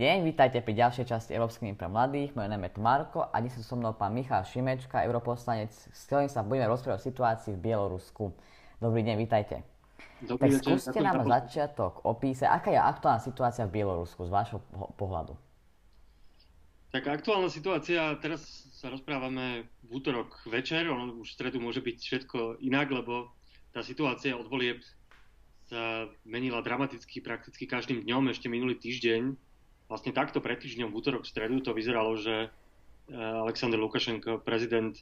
deň, vítajte pri ďalšej časti Európskym pre mladých. Moje meno je Marko a dnes sú so mnou pán Michal Šimečka, europoslanec, s ktorým sa budeme rozprávať o situácii v Bielorusku. Dobrý deň, vítajte. Dobrý tak skúste nám na začiatok opísať, aká je aktuálna situácia v Bielorusku z vášho pohľadu. Tak aktuálna situácia, teraz sa rozprávame v útorok večer, ono už v stredu môže byť všetko inak, lebo tá situácia od volieb sa menila dramaticky prakticky každým dňom. Ešte minulý týždeň vlastne takto pred týždňom v útorok v stredu to vyzeralo, že eh, Aleksandr Lukašenko, prezident,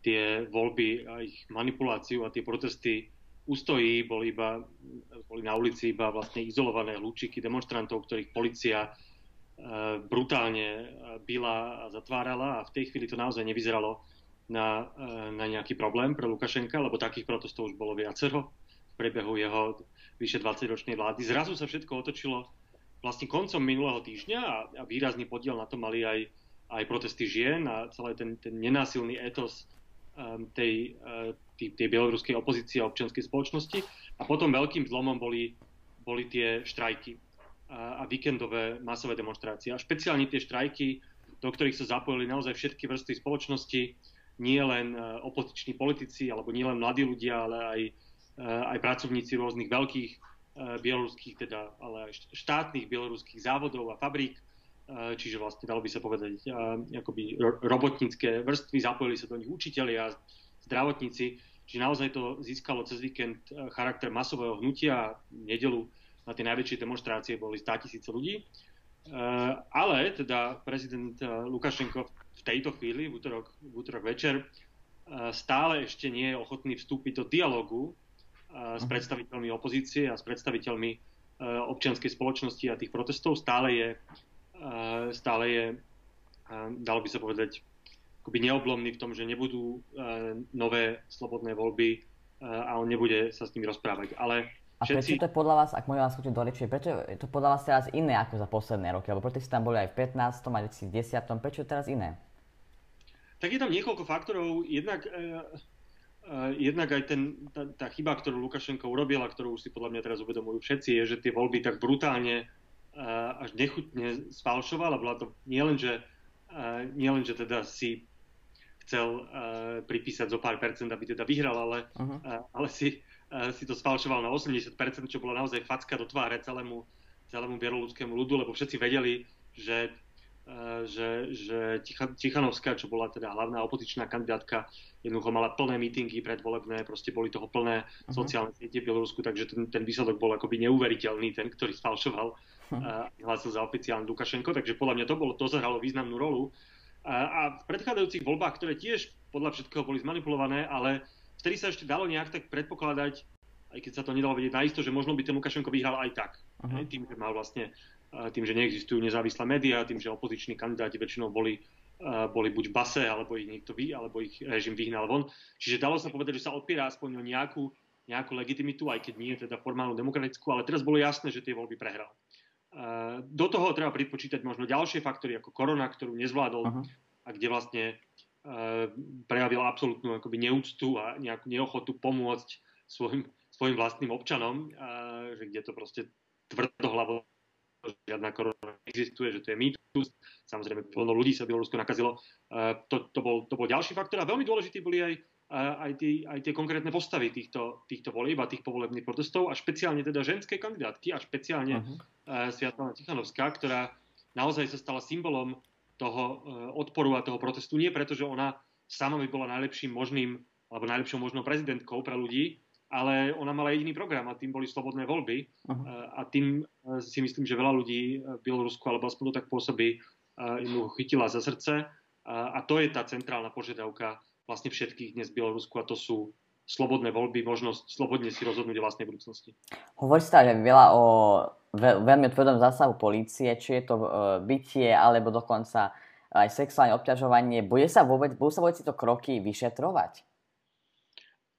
tie voľby a ich manipuláciu a tie protesty ustojí, boli, iba, boli na ulici iba vlastne izolované lúčiky demonstrantov, ktorých policia eh, brutálne eh, byla a zatvárala a v tej chvíli to naozaj nevyzeralo na, na nejaký problém pre Lukašenka, lebo takých protestov už bolo viacero v priebehu jeho vyše 20-ročnej vlády. Zrazu sa všetko otočilo vlastne koncom minulého týždňa a, a výrazný podiel na to mali aj, aj protesty žien a celý ten, ten nenásilný etos um, tej, uh, tej, tej bieloruskej opozície a občianskej spoločnosti. A potom veľkým zlomom boli, boli tie štrajky a, a víkendové masové demonstrácie. A špeciálne tie štrajky, do ktorých sa zapojili naozaj všetky vrstvy spoločnosti, nie len uh, opoziční politici, alebo nie len mladí ľudia, ale aj, aj pracovníci rôznych veľkých Eh, bieloruských, teda, ale štátnych bieloruských závodov a fabrík, eh, čiže vlastne dalo by sa povedať eh, akoby robotnícke vrstvy, zapojili sa do nich učitelia, zdravotníci, čiže naozaj to získalo cez víkend charakter masového hnutia a nedelu na tie najväčšie demonstrácie boli 100 tisíce ľudí. Ale teda prezident Lukašenko v tejto chvíli, v útorok, v útorok večer, stále ešte nie je ochotný vstúpiť do dialogu s predstaviteľmi opozície a s predstaviteľmi e, občianskej spoločnosti a tých protestov. Stále je, e, stále je e, dalo by sa povedať, akoby neoblomný v tom, že nebudú nové slobodné voľby a on nebude sa s nimi rozprávať. Ale a všetci... prečo to je podľa vás, ak môžem vás skočiť do reči, prečo je to podľa vás teraz iné ako za posledné roky? Lebo protesty tam boli aj v 15. a 2010. Prečo je teraz iné? Tak je tam niekoľko faktorov. Jednak jednak aj ten, tá, tá chyba, ktorú Lukašenko urobil a ktorú už si podľa mňa teraz uvedomujú všetci, je, že tie voľby tak brutálne až nechutne sfalšoval a bola to nielen, že, nielen, že teda si chcel pripísať zo pár percent, aby teda vyhral, ale, uh-huh. ale si, si to sfalšoval na 80%, čo bola naozaj facka do tváre celému, celému bieloluskému ľudu, lebo všetci vedeli, že že, že Tichanovská, čo bola teda hlavná opozičná kandidátka, jednoducho mala plné mítingy predvolebné, proste boli toho plné uh-huh. sociálne siete v Bielorusku, takže ten, ten výsledok bol akoby neuveriteľný, ten, ktorý sfalšoval uh-huh. a hlásil za oficiálny Lukašenko, takže podľa mňa to bolo, to zahralo významnú rolu. A, a v predchádzajúcich voľbách, ktoré tiež podľa všetkého boli zmanipulované, ale vtedy sa ešte dalo nejak tak predpokladať, aj keď sa to nedalo vedieť naisto, že možno by ten Lukašenko vyhral aj tak. Uh-huh. Tým, že mal vlastne tým, že neexistujú nezávislé médiá, tým, že opoziční kandidáti väčšinou boli, boli buď base, alebo ich niekto vy, alebo ich režim vyhnal von. Čiže dalo sa povedať, že sa opiera aspoň o nejakú, nejakú legitimitu, aj keď nie teda formálnu demokratickú, ale teraz bolo jasné, že tie voľby prehral. Do toho treba pripočítať možno ďalšie faktory, ako korona, ktorú nezvládol uh-huh. a kde vlastne prejavil absolútnu akoby neúctu a nejakú neochotu pomôcť svojim, svojim vlastným občanom, že kde to proste tvrdohlavo žiadna korona existuje, že to je mýtus. Samozrejme, plno ľudí sa v Bielorusku nakazilo. To, to, bol, to bol ďalší faktor a veľmi dôležitý boli aj, aj, tí, aj tie konkrétne postavy týchto, týchto volieb a tých povolebných protestov a špeciálne teda ženské kandidátky a špeciálne uh-huh. Sviatlana Tichanovská, ktorá naozaj sa stala symbolom toho e, odporu a toho protestu. Nie preto, že ona sama by bola najlepším možným alebo najlepšou možnou prezidentkou pre ľudí, ale ona mala jediný program a tým boli slobodné voľby uh-huh. a tým e, si myslím, že veľa ľudí v Bielorusku, alebo aspoň to tak pôsobí, ju chytila za srdce a to je tá centrálna požiadavka vlastne všetkých dnes v Bielorusku a to sú slobodné voľby, možnosť slobodne si rozhodnúť o vlastnej budúcnosti. Hovorí sa aj veľa o veľmi tvrdom zásahu polície, či je to e, bytie, alebo dokonca aj sexuálne obťažovanie. Bude sa vôbec, budú sa vôbec tieto kroky vyšetrovať?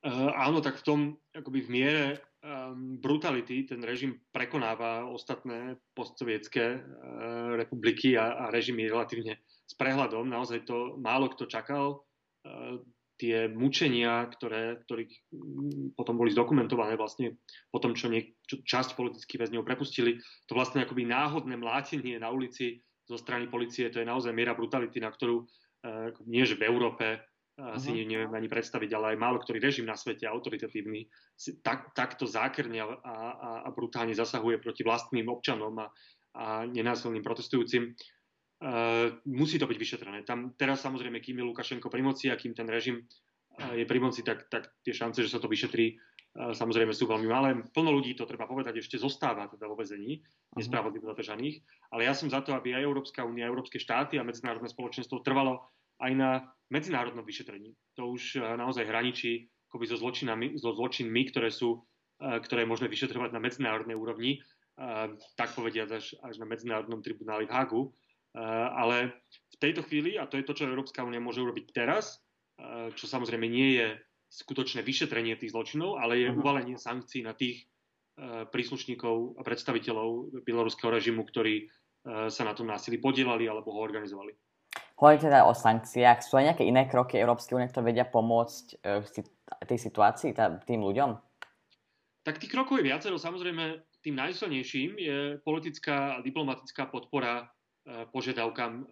Uh, áno, tak v tom, akoby v miere um, brutality ten režim prekonáva ostatné postsovietské uh, republiky a, a režimy relatívne s prehľadom. Naozaj to málo kto čakal. Uh, tie mučenia, ktoré, ktorých mm, potom boli zdokumentované vlastne po tom, čo, niek- čo časť politických väzňov prepustili, to vlastne akoby náhodné mlátenie na ulici zo strany policie, to je naozaj miera brutality, na ktorú uh, nie že v Európe si uh-huh. neviem ani predstaviť, ale aj málo ktorý režim na svete autoritatívny tak, takto zákerne a, a, a brutálne zasahuje proti vlastným občanom a, a nenásilným protestujúcim. Uh, musí to byť vyšetrené. Tam teraz samozrejme, kým je Lukašenko pri moci a kým ten režim uh, je pri moci, tak, tak tie šance, že sa to vyšetrí, uh, samozrejme sú veľmi malé. Plno ľudí, to treba povedať, ešte zostáva teda vo vezení uh-huh. nespravodlivo zadržaných. Ale ja som za to, aby aj Európska únia, Európske štáty a medzinárodné spoločenstvo trvalo aj na medzinárodnom vyšetrení. To už naozaj hraničí akoby so, zločinami, so zločinmi, ktoré sú ktoré je možné vyšetrovať na medzinárodnej úrovni, tak povediať až, až na medzinárodnom tribunáli v Hagu. Ale v tejto chvíli, a to je to, čo Európska únia môže urobiť teraz, čo samozrejme nie je skutočné vyšetrenie tých zločinov, ale je mhm. uvalenie sankcií na tých príslušníkov a predstaviteľov bieloruského režimu, ktorí sa na tom násilí podielali alebo ho organizovali. Hovoríte teda o sankciách. Sú aj nejaké iné kroky Európskej únie, ktoré vedia pomôcť e, tej situácii, tým ľuďom? Tak tých krokov je viacero. Samozrejme, tým najsilnejším je politická a diplomatická podpora e, požiadavkám e,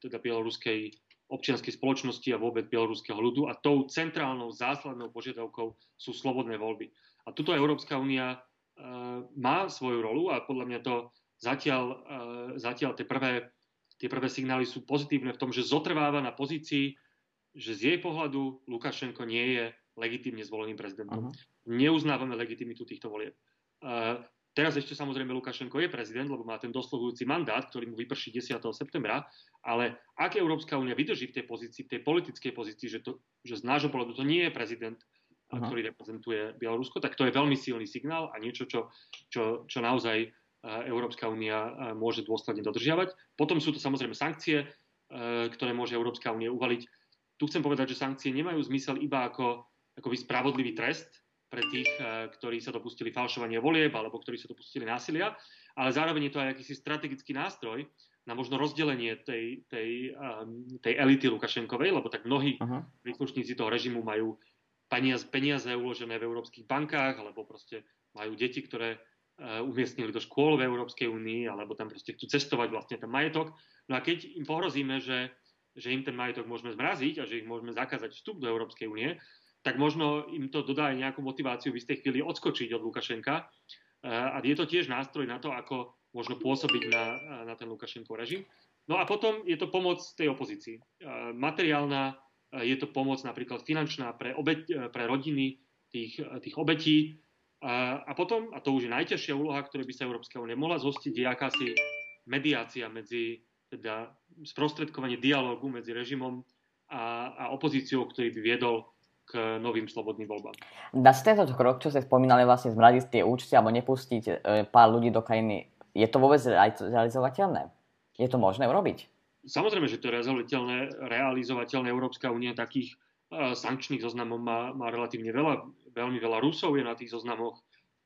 teda bieloruskej občianskej spoločnosti a vôbec bieloruského ľudu a tou centrálnou zásladnou požiadavkou sú slobodné voľby. A tuto Európska únia má svoju rolu a podľa mňa to zatiaľ, zatiaľ tie, prvé, tie prvé signály sú pozitívne v tom, že zotrváva na pozícii, že z jej pohľadu Lukašenko nie je legitímne zvoleným prezidentom. Uh-huh. Neuznávame legitimitu týchto volieb. Teraz ešte samozrejme Lukašenko je prezident, lebo má ten dosluhujúci mandát, ktorý mu vyprší 10. septembra, ale ak Európska únia vydrží v tej pozícii, v tej politickej pozícii, že, to, že z nášho pohľadu to nie je prezident, Aha. ktorý reprezentuje Bielorusko, tak to je veľmi silný signál a niečo, čo, čo, čo naozaj Európska únia e, môže dôsledne dodržiavať. Potom sú to samozrejme sankcie, e, ktoré môže Európska únia uvaliť. Tu chcem povedať, že sankcie nemajú zmysel iba ako akoby spravodlivý trest pre tých, eh, ktorí sa dopustili falšovania volieb alebo ktorí sa dopustili násilia, ale zároveň je to aj akýsi strategický nástroj na možno rozdelenie tej, tej, tej elity Lukašenkovej, lebo tak mnohí uh-huh. príslušníci toho režimu majú peniaze, peniaze uložené v európskych bankách, alebo proste majú deti, ktoré umiestnili do škôl v Európskej únii, alebo tam proste chcú cestovať vlastne ten majetok. No a keď im pohrozíme, že, že im ten majetok môžeme zmraziť a že ich môžeme zakázať vstup do Európskej únie, tak možno im to dodá aj nejakú motiváciu v istej chvíli odskočiť od Lukašenka. Eh, a je to tiež nástroj na to, ako možno pôsobiť na, na ten Lukašenkov režim. No a potom je to pomoc tej opozícii. Eh, materiálna, eh, je to pomoc napríklad finančná pre, obeť, pre rodiny tých, tých obetí. A, a potom, a to už je najťažšia úloha, ktoré by sa Európska únia mohla zostiť, je akási mediácia medzi, teda sprostredkovanie dialógu medzi režimom a, a opozíciou, ktorý by viedol k novým slobodným voľbám. Dá sa tento krok, čo ste spomínali, vlastne zmradiť tie účty alebo nepustiť e, pár ľudí do krajiny, je to vôbec realizovateľné? Je to možné urobiť? Samozrejme, že to je realizovateľné. realizovateľné. Európska únia takých sankčných zoznamov má, má relatívne veľa. Veľmi veľa Rusov je na tých zoznamoch.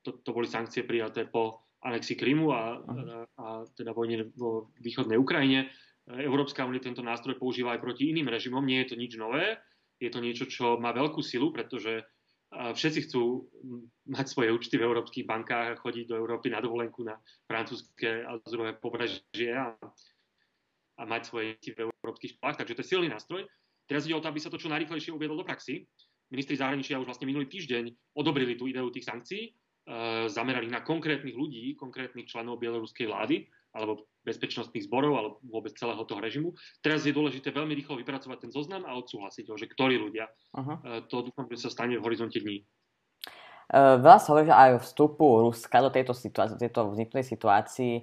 To, to boli sankcie prijaté po anexi Krymu a, a, a teda vojne vo východnej Ukrajine. Európska únia tento nástroj používa aj proti iným režimom. Nie je to nič nové je to niečo, čo má veľkú silu, pretože všetci chcú mať svoje účty v európskych bankách a chodiť do Európy na dovolenku na francúzske a zdroje pobrežie a, a mať svoje účty v európskych školách. Takže to je silný nástroj. Teraz ide o to, aby sa to čo najrychlejšie uviedlo do praxi. Ministri zahraničia už vlastne minulý týždeň odobrili tú ideu tých sankcií, e, zameraných na konkrétnych ľudí, konkrétnych členov bieloruskej vlády alebo bezpečnostných zborov alebo vôbec celého toho režimu. Teraz je dôležité veľmi rýchlo vypracovať ten zoznam a odsúhlasiť ho, že ktorí ľudia. Uh-huh. To dúfam, že sa stane v horizonte dní. Uh, veľa sa hovorí, že aj vstupu Ruska do tejto, situácie, tejto vzniknutej situácii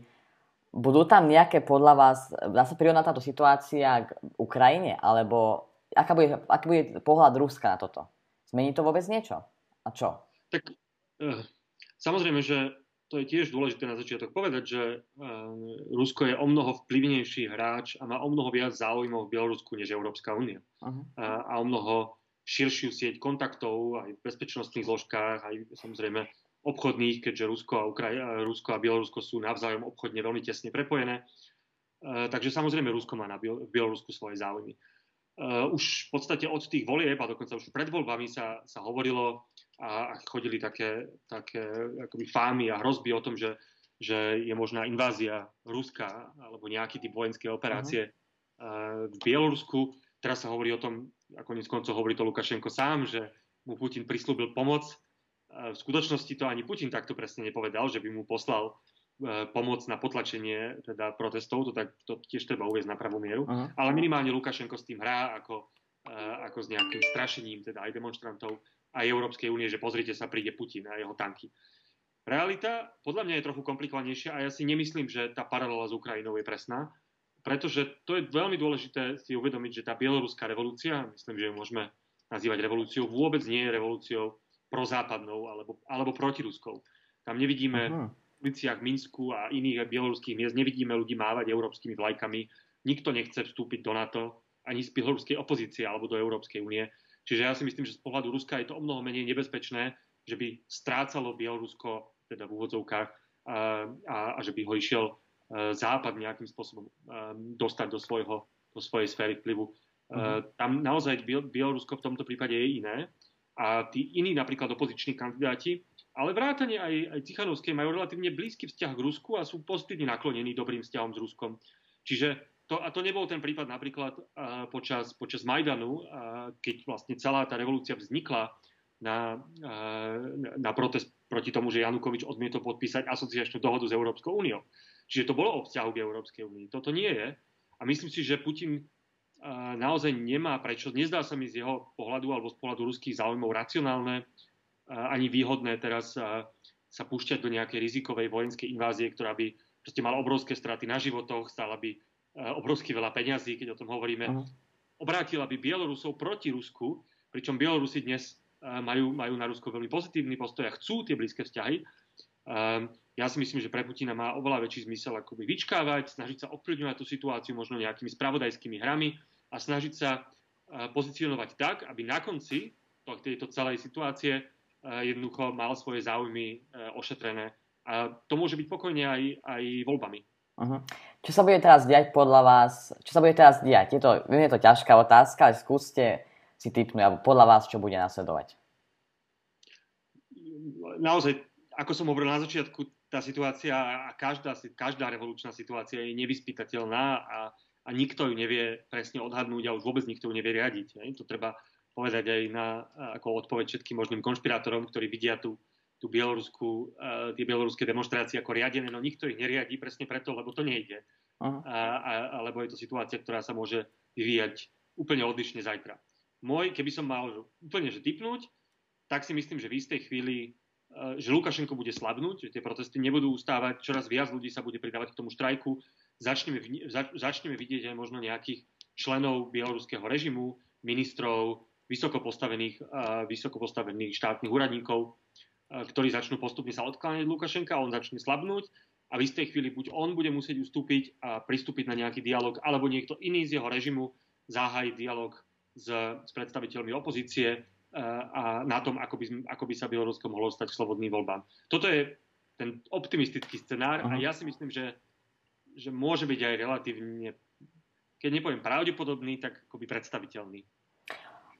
budú tam nejaké podľa vás, dá sa prirovnať táto situácia k Ukrajine, alebo aká bude, aký bude pohľad Ruska na toto? Zmení to vôbec niečo? A čo? Tak uh, samozrejme, že to je tiež dôležité na začiatok povedať, že e, Rusko je o mnoho vplyvnejší hráč a má o mnoho viac záujmov v Bielorusku než Európska únia. Uh-huh. A, a o mnoho širšiu sieť kontaktov aj v bezpečnostných zložkách, aj samozrejme obchodných, keďže Rusko a, Ukraj- Rusko a Bielorusko sú navzájom obchodne veľmi tesne prepojené. E, takže samozrejme Rusko má na Biel- Bielorusku svoje záujmy. Uh, už v podstate od tých volieb a dokonca už pred voľbami sa, sa hovorilo a, a chodili také, také akoby fámy a hrozby o tom, že, že je možná invázia Ruska alebo nejaký typ vojenskej operácie uh-huh. uh, v Bielorusku. Teraz sa hovorí o tom, ako konec koncov hovorí to Lukašenko sám, že mu Putin prislúbil pomoc. Uh, v skutočnosti to ani Putin takto presne nepovedal, že by mu poslal pomoc na potlačenie teda protestov, to, tak, to tiež treba uvieť na pravú mieru, uh-huh. ale minimálne Lukašenko s tým hrá ako, uh, ako s nejakým strašením teda aj demonstrantov aj Európskej únie, že pozrite sa, príde Putin a jeho tanky. Realita podľa mňa je trochu komplikovanejšia a ja si nemyslím, že tá paralela s Ukrajinou je presná, pretože to je veľmi dôležité si uvedomiť, že tá bieloruská revolúcia, myslím, že ju môžeme nazývať revolúciou, vôbec nie je revolúciou prozápadnou alebo, alebo protiruskou. Tam nevidíme uh-huh uliciach Minsku a iných bieloruských miest nevidíme ľudí mávať európskymi vlajkami. Nikto nechce vstúpiť do NATO, ani z bieloruskej opozície alebo do Európskej únie. Čiže ja si myslím, že z pohľadu Ruska je to o mnoho menej nebezpečné, že by strácalo Bielorusko, teda v úvodzovkách, a, a, a že by ho išiel e, Západ nejakým spôsobom e, dostať do, svojho, do svojej sféry vplyvu. Mm-hmm. Tam naozaj Bielorusko v tomto prípade je iné. A tí iní napríklad opoziční kandidáti ale vrátane aj, aj Cichanovskej majú relatívne blízky vzťah k Rusku a sú pozitívne naklonení dobrým vzťahom s Ruskom. Čiže to, a to nebol ten prípad napríklad uh, počas, počas Majdanu, uh, keď vlastne celá tá revolúcia vznikla na, uh, na protest proti tomu, že Janukovič odmietol podpísať asociačnú dohodu s Európskou úniou. Čiže to bolo o vzťahu k Európskej únii. Toto nie je. A myslím si, že Putin naozaj nemá prečo, nezdá sa mi z jeho pohľadu alebo z pohľadu ruských záujmov racionálne ani výhodné teraz sa púšťať do nejakej rizikovej vojenskej invázie, ktorá by proste mala obrovské straty na životoch, stála by obrovsky veľa peňazí, keď o tom hovoríme. Obrátila by Bielorusov proti Rusku, pričom Bielorusi dnes majú, majú na Rusko veľmi pozitívny postoj a chcú tie blízke vzťahy. Ja si myslím, že pre Putina má oveľa väčší zmysel akoby vyčkávať, snažiť sa ovplyvňovať tú situáciu možno nejakými spravodajskými hrami a snažiť sa pozicionovať tak, aby na konci tejto celej situácie jednoducho mal svoje záujmy eh, ošetrené. A to môže byť pokojne aj, aj voľbami. Uh-huh. Čo sa bude teraz diať podľa vás? Čo sa bude teraz diať? Je to, je to ťažká otázka, ale skúste si typnúť, alebo podľa vás, čo bude nasledovať. Naozaj, ako som hovoril na začiatku, tá situácia a každá, každá revolučná situácia je nevyspytateľná a, a nikto ju nevie presne odhadnúť a už vôbec nikto ju nevie riadiť. Ne? To treba povedať aj na, ako odpoveď všetkým možným konšpirátorom, ktorí vidia tú, tú Bielorusku, uh, tie bieloruské demonstrácie ako riadené, no nikto ich neriadí presne preto, lebo to nejde. A, a, alebo je to situácia, ktorá sa môže vyvíjať úplne odlišne zajtra. Môj, keby som mal úplne že typnúť, tak si myslím, že v istej chvíli, uh, že Lukašenko bude slabnúť, že tie protesty nebudú ustávať, čoraz viac ľudí sa bude pridávať k tomu štrajku, začneme, zač, začneme vidieť aj možno nejakých členov bieloruského režimu, ministrov, vysoko postavených, vysoko postavených štátnych úradníkov, ktorí začnú postupne sa odkláňať Lukašenka, on začne slabnúť a v istej chvíli buď on bude musieť ustúpiť a pristúpiť na nejaký dialog, alebo niekto iný z jeho režimu zahájí dialog s, s predstaviteľmi opozície a na tom, ako by, ako by sa Bielorusko mohlo stať slobodným voľbám. Toto je ten optimistický scenár Aha. a ja si myslím, že, že môže byť aj relatívne, keď nepoviem pravdepodobný, tak akoby predstaviteľný.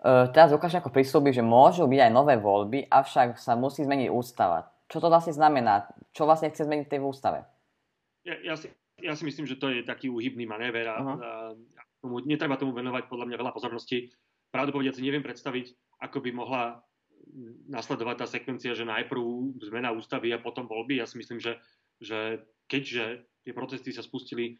Uh, teraz Lukáš ako prislúbi, že môžu byť aj nové voľby, avšak sa musí zmeniť ústava. Čo to vlastne znamená? Čo vlastne chce zmeniť v tej ústave? Ja, ja, si, ja si myslím, že to je taký uhybný manéver a, uh-huh. a tomu, netreba tomu venovať podľa mňa veľa pozornosti. Pravdu si neviem predstaviť, ako by mohla nasledovať tá sekvencia, že najprv zmena ústavy a potom voľby. Ja si myslím, že, že keďže tie protesty sa spustili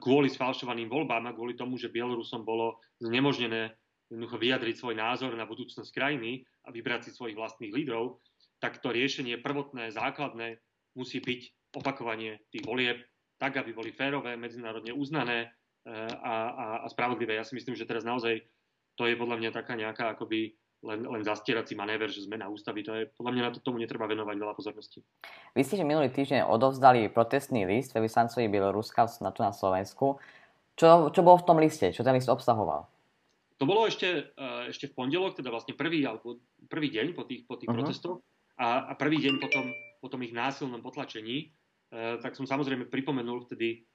kvôli sfalšovaným voľbám a kvôli tomu, že Bielorusom bolo znemožnené jednoducho vyjadriť svoj názor na budúcnosť krajiny a vybrať si svojich vlastných lídrov, tak to riešenie prvotné, základné musí byť opakovanie tých volieb tak, aby boli férové, medzinárodne uznané e, a, a, a spravodlivé. Ja si myslím, že teraz naozaj to je podľa mňa taká nejaká akoby len, len zastierací manéver, že zmena ústavy. To je, podľa mňa na to tomu netreba venovať veľa pozornosti. Vy ste, že minulý týždeň odovzdali protestný list veľvyslancovi Bieloruska na tu na Slovensku. Čo, čo bolo v tom liste? Čo ten list obsahoval? To bolo ešte, uh, ešte v pondelok, teda vlastne prvý, alebo prvý deň po tých, po tých uh-huh. protestoch. A, a prvý deň potom, po tom ich násilnom potlačení, uh, tak som samozrejme pripomenul vtedy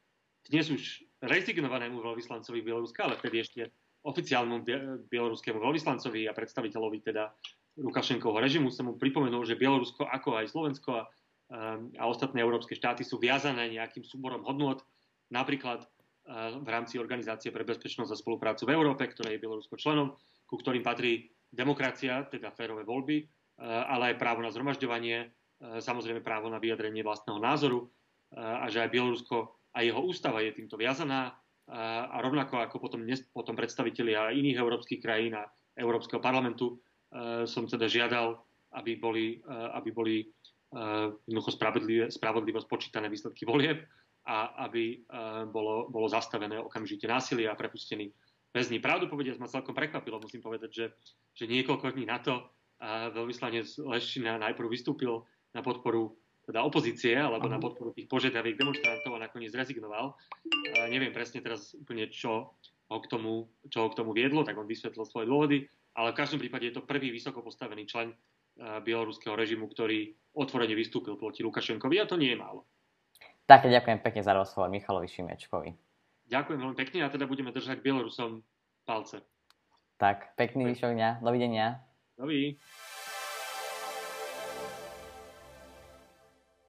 dnes už rezignovanému veľvyslancovi Bieloruska, ale vtedy ešte oficiálnemu bieloruskému veľvyslancovi a predstaviteľovi teda Lukašenkovho režimu sa mu pripomenul, že Bielorusko ako aj Slovensko a, a ostatné európske štáty sú viazané nejakým súborom hodnot, napríklad v rámci Organizácie pre bezpečnosť a spoluprácu v Európe, ktorej je Bielorusko členom, ku ktorým patrí demokracia, teda férové voľby, ale aj právo na zhromažďovanie, samozrejme právo na vyjadrenie vlastného názoru a že aj Bielorusko a jeho ústava je týmto viazaná a rovnako ako potom, potom predstavitelia iných európskych krajín a Európskeho parlamentu som teda žiadal, aby boli, aby boli jednoducho spravodlivo spočítané výsledky volieb a aby bolo, bolo zastavené okamžite násilie a prepustení väzni. Pravdu povediac ma celkom prekvapilo, musím povedať, že, že niekoľko dní na to veľvyslanec Leščina najprv vystúpil na podporu teda opozície alebo na podporu tých požiadaviek demonstrantov a nakoniec rezignoval. A neviem presne teraz úplne, čo ho, k tomu, čo ho k tomu viedlo, tak on vysvetlil svoje dôvody, ale v každom prípade je to prvý vysoko postavený člen bieloruského režimu, ktorý otvorene vystúpil proti Lukašenkovi a to nie je málo. Tak, ďakujem pekne za rozhovor Michalovi Šimečkovi. Ďakujem veľmi pekne a teda budeme držať Bielorusom palce. Tak, pekný výšok dňa. Dovidenia. Dovidenia.